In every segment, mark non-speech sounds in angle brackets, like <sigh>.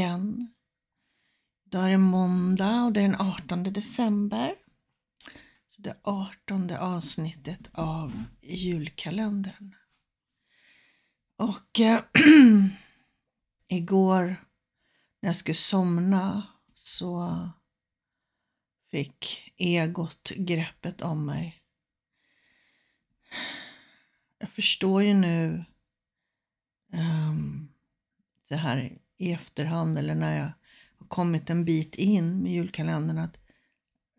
igen. Idag är det måndag och det är den 18 december. Så det 18 avsnittet av julkalendern. Och äh, <clears throat> igår när jag skulle somna så fick egot greppet om mig. Jag förstår ju nu um, det här i efterhand eller när jag har kommit en bit in med julkalendern att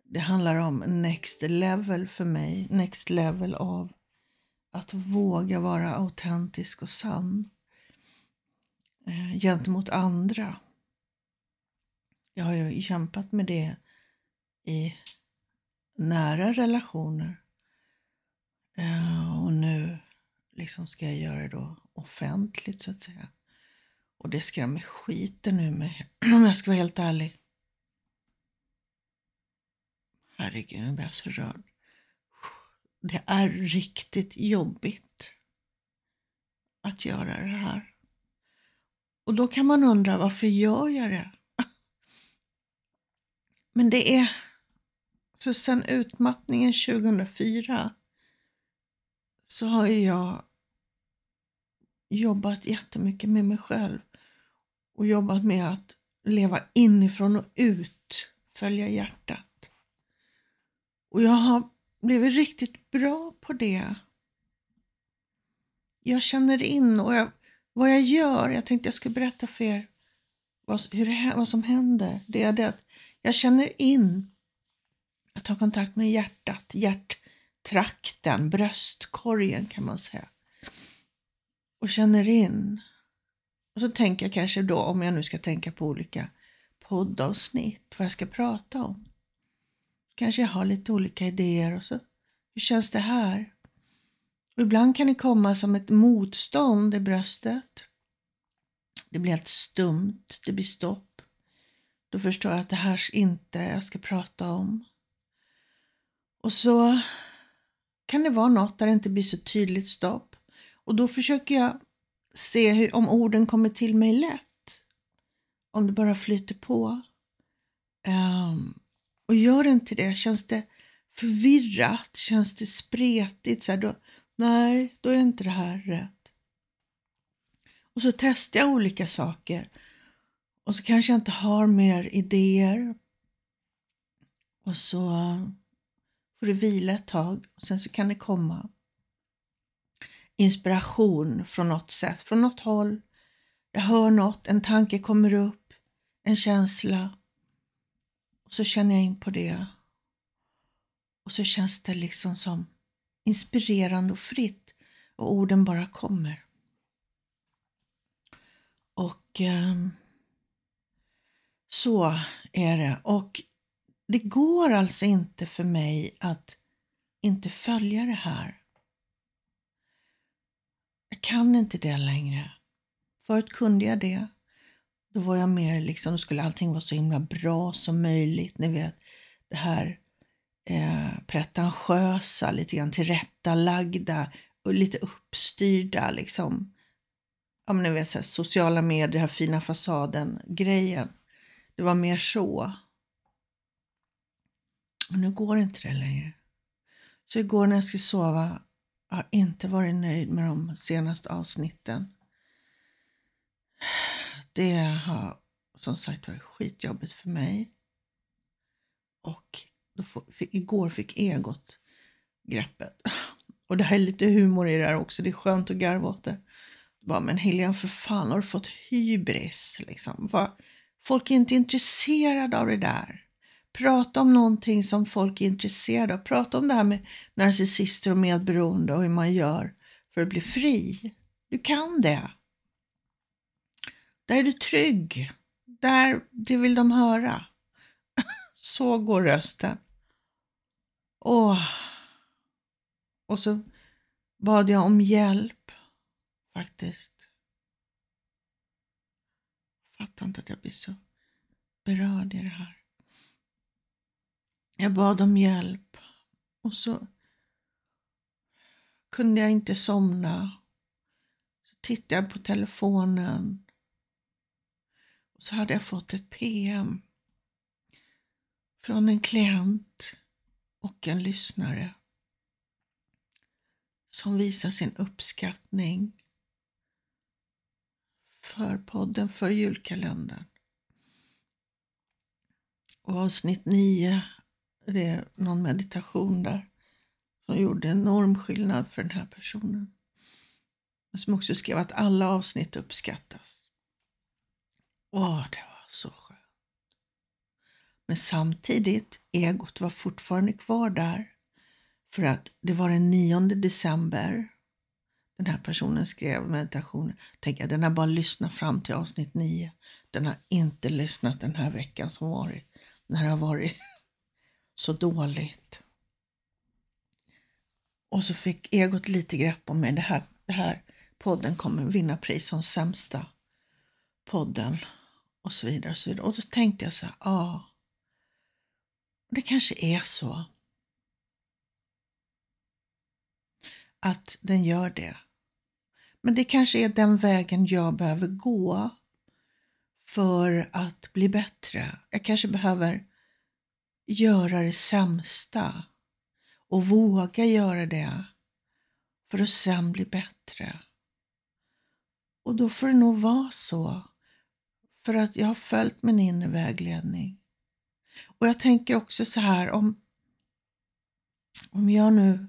det handlar om next level för mig. Next level av att våga vara autentisk och sann eh, gentemot andra. Jag har ju kämpat med det i nära relationer. Eh, och nu liksom ska jag göra det då offentligt så att säga. Och det skrämmer skiten ur mig <clears throat> om jag ska vara helt ärlig. Herregud, nu blir jag så rörd. Det är riktigt jobbigt att göra det här. Och då kan man undra, varför gör jag det? <laughs> Men det är, så sen utmattningen 2004 så har jag jobbat jättemycket med mig själv och jobbat med att leva inifrån och ut, följa hjärtat. Och jag har blivit riktigt bra på det. Jag känner in och jag, vad jag gör, jag tänkte jag skulle berätta för er vad, hur det, vad som händer. Det är det att jag känner in, jag tar kontakt med hjärtat, hjärttrakten, bröstkorgen kan man säga och känner in. Och så tänker jag kanske då, om jag nu ska tänka på olika poddavsnitt, vad jag ska prata om. Kanske jag har lite olika idéer och så, hur känns det här? Och ibland kan det komma som ett motstånd i bröstet. Det blir helt stumt, det blir stopp. Då förstår jag att det här inte jag ska prata om. Och så kan det vara något där det inte blir så tydligt stopp. Och då försöker jag se hur, om orden kommer till mig lätt. Om det bara flyter på. Um, och gör det inte det, känns det förvirrat, känns det spretigt, så här, då, nej, då är inte det här rätt. Och så testar jag olika saker. Och så kanske jag inte har mer idéer. Och så får det vila ett tag och sen så kan det komma inspiration från något sätt, från något håll. Jag hör något, en tanke kommer upp, en känsla. Och så känner jag in på det. Och så känns det liksom som inspirerande och fritt och orden bara kommer. Och eh, så är det. Och det går alltså inte för mig att inte följa det här. Jag kan inte det längre. Förut kunde jag det. Då var jag mer liksom, då skulle allting vara så himla bra som möjligt. Ni vet, det här eh, pretentiösa, lite grann tillrättalagda och lite uppstyrda liksom. Ja men ni vet så här, sociala medier, den här fina fasaden grejen. Det var mer så. Och nu går inte det längre. Så igår när jag skulle sova jag har inte varit nöjd med de senaste avsnitten. Det har som sagt varit skitjobbigt för mig. Och då fick, igår fick egot greppet. Och det här är lite humor i det här också, det är skönt att garva åt det. Bara, men Helene, för fan har du fått hybris? Liksom. Folk är inte intresserade av det där. Prata om någonting som folk är intresserade av. Prata om det här med narcissister och medberoende och hur man gör för att bli fri. Du kan det. Där är du trygg. Där, det vill de höra. <laughs> Så går rösten. Åh. Och så bad jag om hjälp, faktiskt. Fattar inte att jag blir så berörd i det här. Jag bad om hjälp och så kunde jag inte somna. Så tittade jag på telefonen och så hade jag fått ett PM från en klient och en lyssnare som visar sin uppskattning för podden, för julkalendern. Och avsnitt 9 det är någon meditation där som gjorde enorm skillnad för den här personen. Som också skrev att alla avsnitt uppskattas. Åh, det var så skönt. Men samtidigt, egot var fortfarande kvar där. För att det var den 9 december den här personen skrev meditationen. Tänk att den har bara lyssnat fram till avsnitt 9. Den har inte lyssnat den här veckan som varit. När det har varit så dåligt. Och så fick egot lite grepp om mig. Det här, det här podden kommer vinna pris som sämsta podden och så vidare. Och, så vidare. och då tänkte jag så här, ja, det kanske är så. Att den gör det. Men det kanske är den vägen jag behöver gå för att bli bättre. Jag kanske behöver göra det sämsta och våga göra det för att sen bli bättre. Och då får det nog vara så, för att jag har följt min inre vägledning. Och jag tänker också så här, om, om jag nu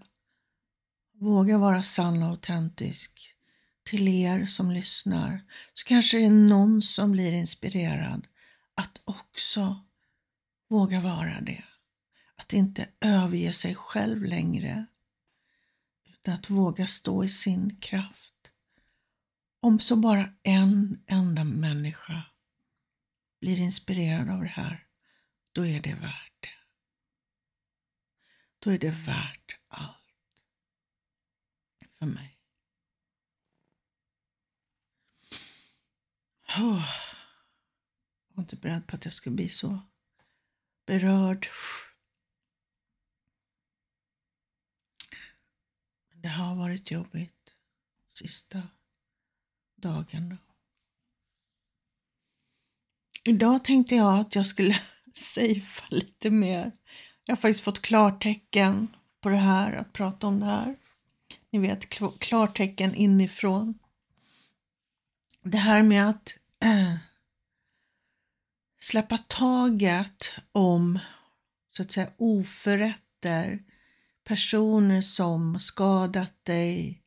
vågar vara sann och autentisk till er som lyssnar, så kanske det är någon som blir inspirerad att också våga vara det. Att inte överge sig själv längre, utan att våga stå i sin kraft. Om så bara en enda människa blir inspirerad av det här, då är det värt det. Då är det värt allt för mig. Oh. Jag var inte beredd på att jag skulle bli så berörd. Det har varit jobbigt sista dagarna. Idag tänkte jag att jag skulle <laughs> safea lite mer. Jag har faktiskt fått klartecken på det här, att prata om det här. Ni vet, klartecken inifrån. Det här med att äh, <clears throat> släppa taget om så att säga oförrätter, personer som skadat dig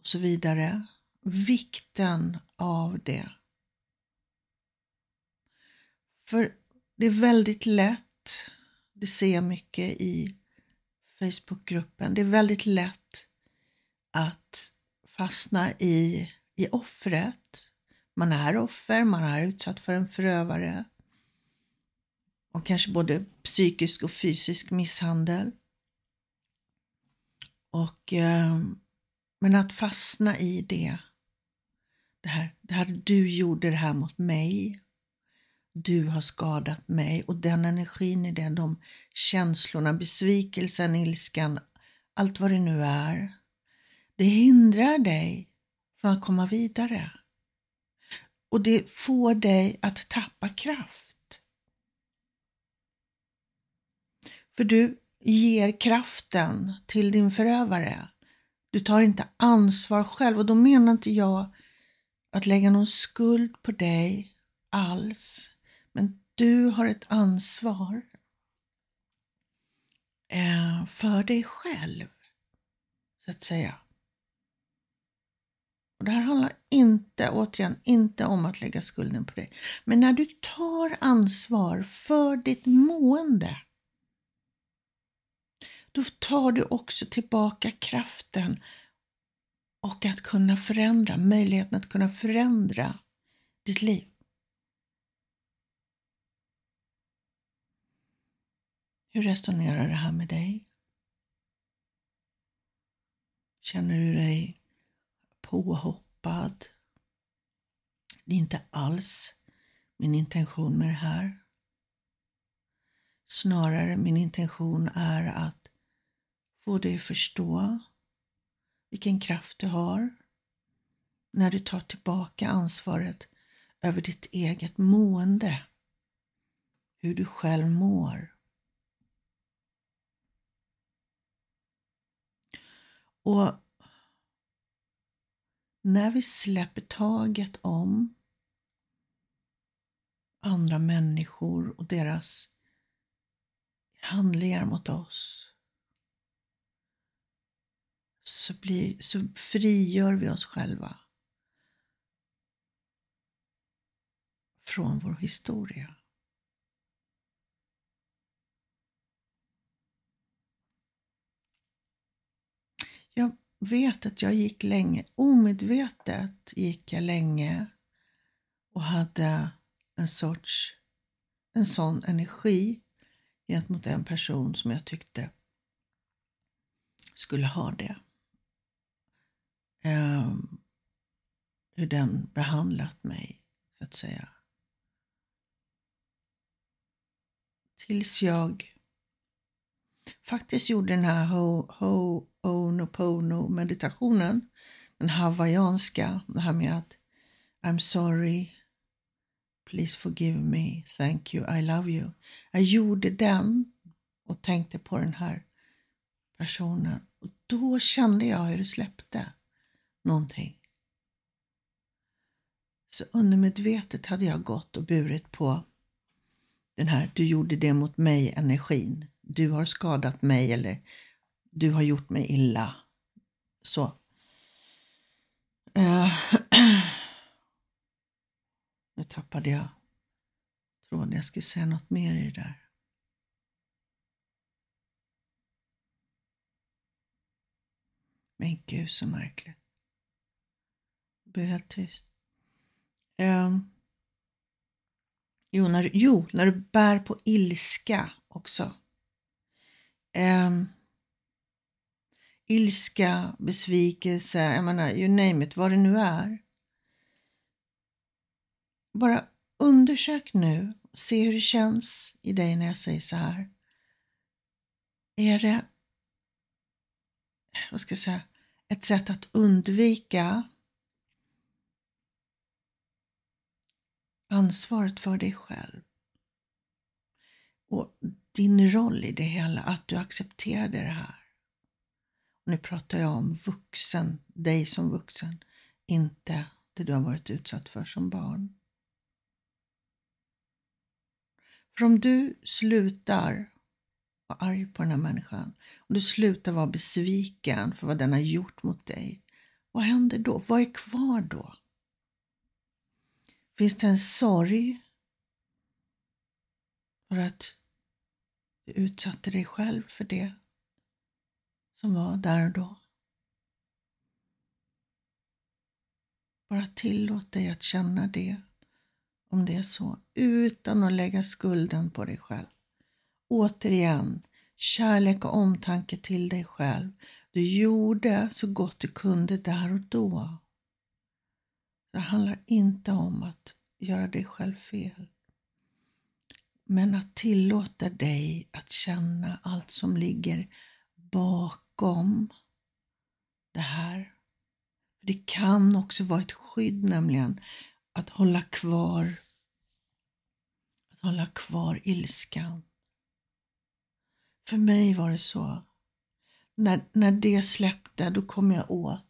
och så vidare. Vikten av det. För det är väldigt lätt, det ser jag mycket i Facebookgruppen, det är väldigt lätt att fastna i, i offret. Man är offer, man är utsatt för en förövare och kanske både psykisk och fysisk misshandel. Och, eh, men att fastna i det, det här, det här, du gjorde det här mot mig, du har skadat mig och den energin i det, de känslorna, besvikelsen, ilskan, allt vad det nu är, det hindrar dig från att komma vidare. Och det får dig att tappa kraft. För du ger kraften till din förövare. Du tar inte ansvar själv och då menar inte jag att lägga någon skuld på dig alls. Men du har ett ansvar eh, för dig själv, så att säga. Och Det här handlar inte, återigen, inte om att lägga skulden på dig. Men när du tar ansvar för ditt mående då tar du också tillbaka kraften och att kunna förändra, möjligheten att kunna förändra ditt liv. Hur resonerar det här med dig? Känner du dig påhoppad? Det är inte alls min intention med det här. Snarare min intention är att få dig att förstå vilken kraft du har när du tar tillbaka ansvaret över ditt eget mående. Hur du själv mår. Och när vi släpper taget om andra människor och deras handlingar mot oss så, blir, så frigör vi oss själva från vår historia. Jag vet att jag gick länge, omedvetet gick jag länge och hade en sorts, en sån energi gentemot en person som jag tyckte skulle ha det eh, hur den behandlat mig, så att säga. Tills jag faktiskt gjorde den här ho, ho, Ho'oponopono meditationen, den hawaiianska, det här med att I'm sorry, please forgive me, thank you, I love you. Jag gjorde den och tänkte på den här personen och då kände jag hur det släppte någonting. Så undermedvetet hade jag gått och burit på den här du gjorde det mot mig energin. Du har skadat mig eller du har gjort mig illa. Så. Uh, <clears throat> nu tappade jag tråden. Jag skulle säga något mer i det där. Men gud så märkligt. Det blev helt tyst. Um, jo, när, jo, när du bär på ilska också. Um, ilska, besvikelse, jag menar you name it, vad det nu är. Bara undersök nu, se hur det känns i dig när jag säger så här. Är det, vad ska jag säga, ett sätt att undvika ansvaret för dig själv och din roll i det hela, att du accepterade det här. Nu pratar jag om vuxen, dig som vuxen, inte det du har varit utsatt för som barn. För om du slutar vara arg på den här människan, om du slutar vara besviken för vad den har gjort mot dig, vad händer då? Vad är kvar då? Finns det en sorg för att du utsatte dig själv för det? som var där och då. Bara tillåt dig att känna det, om det är så, utan att lägga skulden på dig själv. Återigen, kärlek och omtanke till dig själv. Du gjorde så gott du kunde där och då. Det handlar inte om att göra dig själv fel. Men att tillåta dig att känna allt som ligger bakom det här. Det kan också vara ett skydd nämligen att hålla kvar att hålla kvar ilskan. För mig var det så. När, när det släppte, då kom jag åt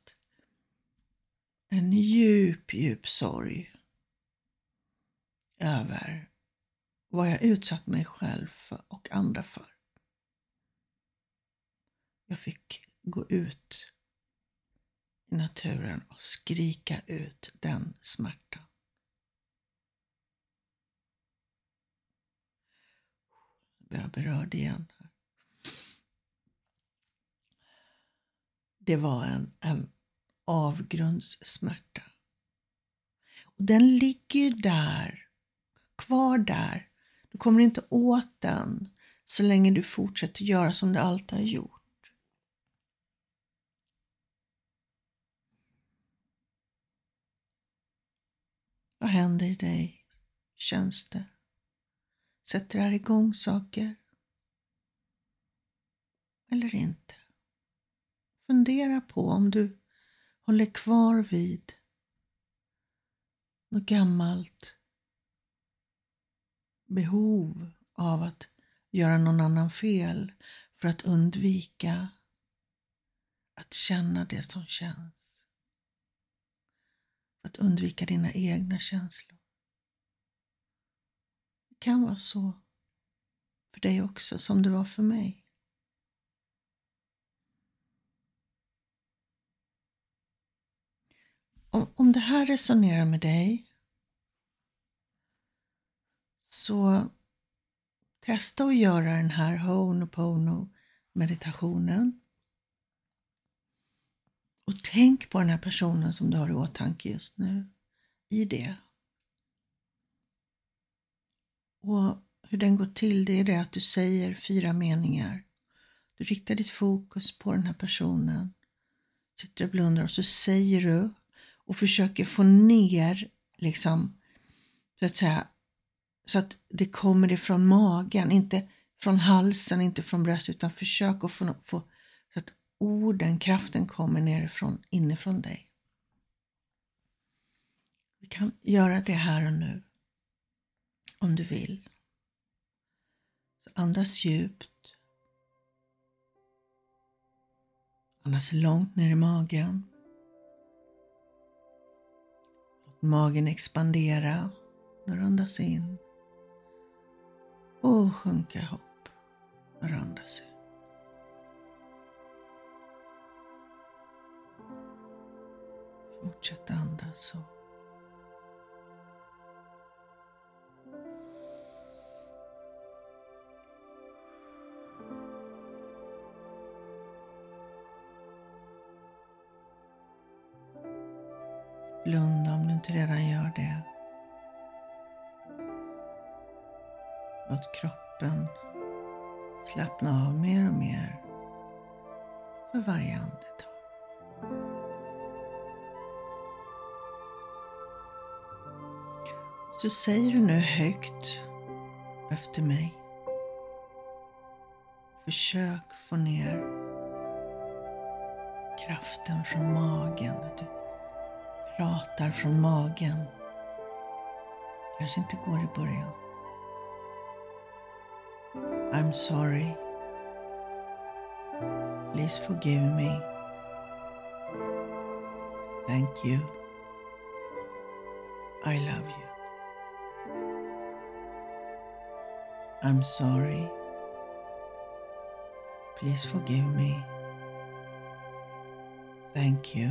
en djup, djup sorg över vad jag utsatt mig själv för och andra för. Jag fick gå ut i naturen och skrika ut den smärtan. Jag berörd igen. Det var en, en avgrundssmärta. Och den ligger där, kvar där. Du kommer inte åt den så länge du fortsätter göra som du alltid har gjort. Vad händer i dig? Känns det? Sätter det här igång saker? Eller inte? Fundera på om du håller kvar vid något gammalt behov av att göra någon annan fel för att undvika att känna det som känns. Att undvika dina egna känslor. Det kan vara så för dig också som det var för mig. Om, om det här resonerar med dig så testa att göra den här Ho'oponopono meditationen. Och tänk på den här personen som du har i åtanke just nu i det. Och hur den går till det är det att du säger fyra meningar. Du riktar ditt fokus på den här personen. Sitter och blundar och så säger du och försöker få ner liksom så att säga så att det kommer ifrån magen, inte från halsen, inte från bröstet utan försök att få, få så att orden, kraften kommer nerifrån, inifrån dig. Vi kan göra det här och nu om du vill. Så andas djupt. Andas långt ner i magen magen expandera när du andas in. Och sjunka ihop när du andas ut. Fortsätt andas så. Blunda inte redan gör det. Låt kroppen slappna av mer och mer för varje andetag. Så säger du nu högt efter mig. Försök få ner kraften från magen. Du pratar från magen. Kanske inte går i början. I'm sorry. Please forgive me. Thank you. I love you. I'm sorry. Please forgive me. Thank you.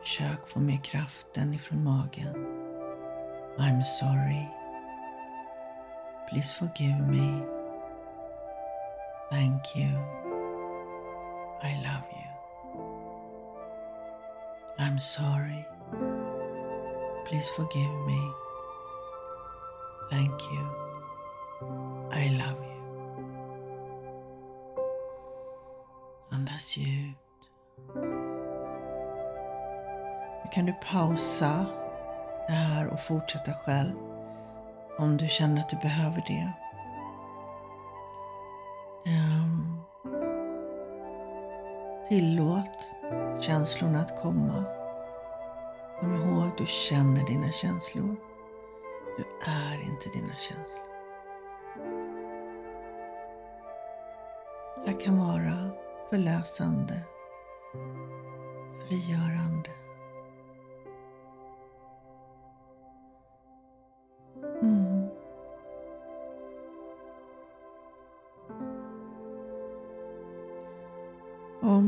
Försök få mer kraften ifrån magen. I'm sorry. Please forgive me. Thank you. I love you. I'm sorry. Please forgive me. Thank you. I love you. Andas ut. Kan du pausa det här och fortsätta själv om du känner att du behöver det. Um, tillåt känslorna att komma. Kom ihåg, du känner dina känslor. Du är inte dina känslor. Det här kan vara förlösande, frigörande.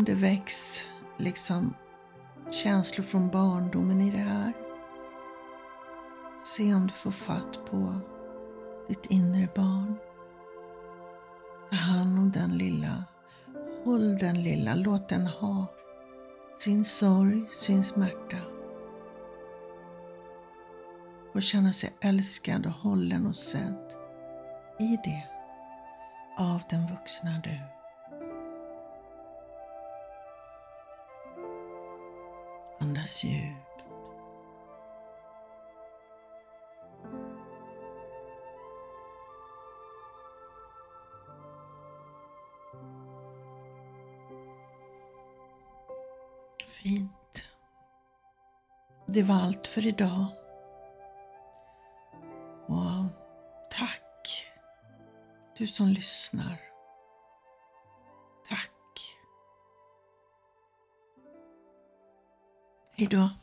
Om det väcks liksom känslor från barndomen i det här. Se om du får fatt på ditt inre barn. Ta hand om den lilla. Håll den lilla. Låt den ha sin sorg, sin smärta. få känna sig älskad och hållen och sedd i det av den vuxna du. Andas djupt. Fint. Det var allt för idag. Och tack du som lyssnar. Tack. Hejdå.